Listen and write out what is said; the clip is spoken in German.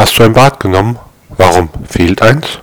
Hast du ein Bad genommen? Warum fehlt eins?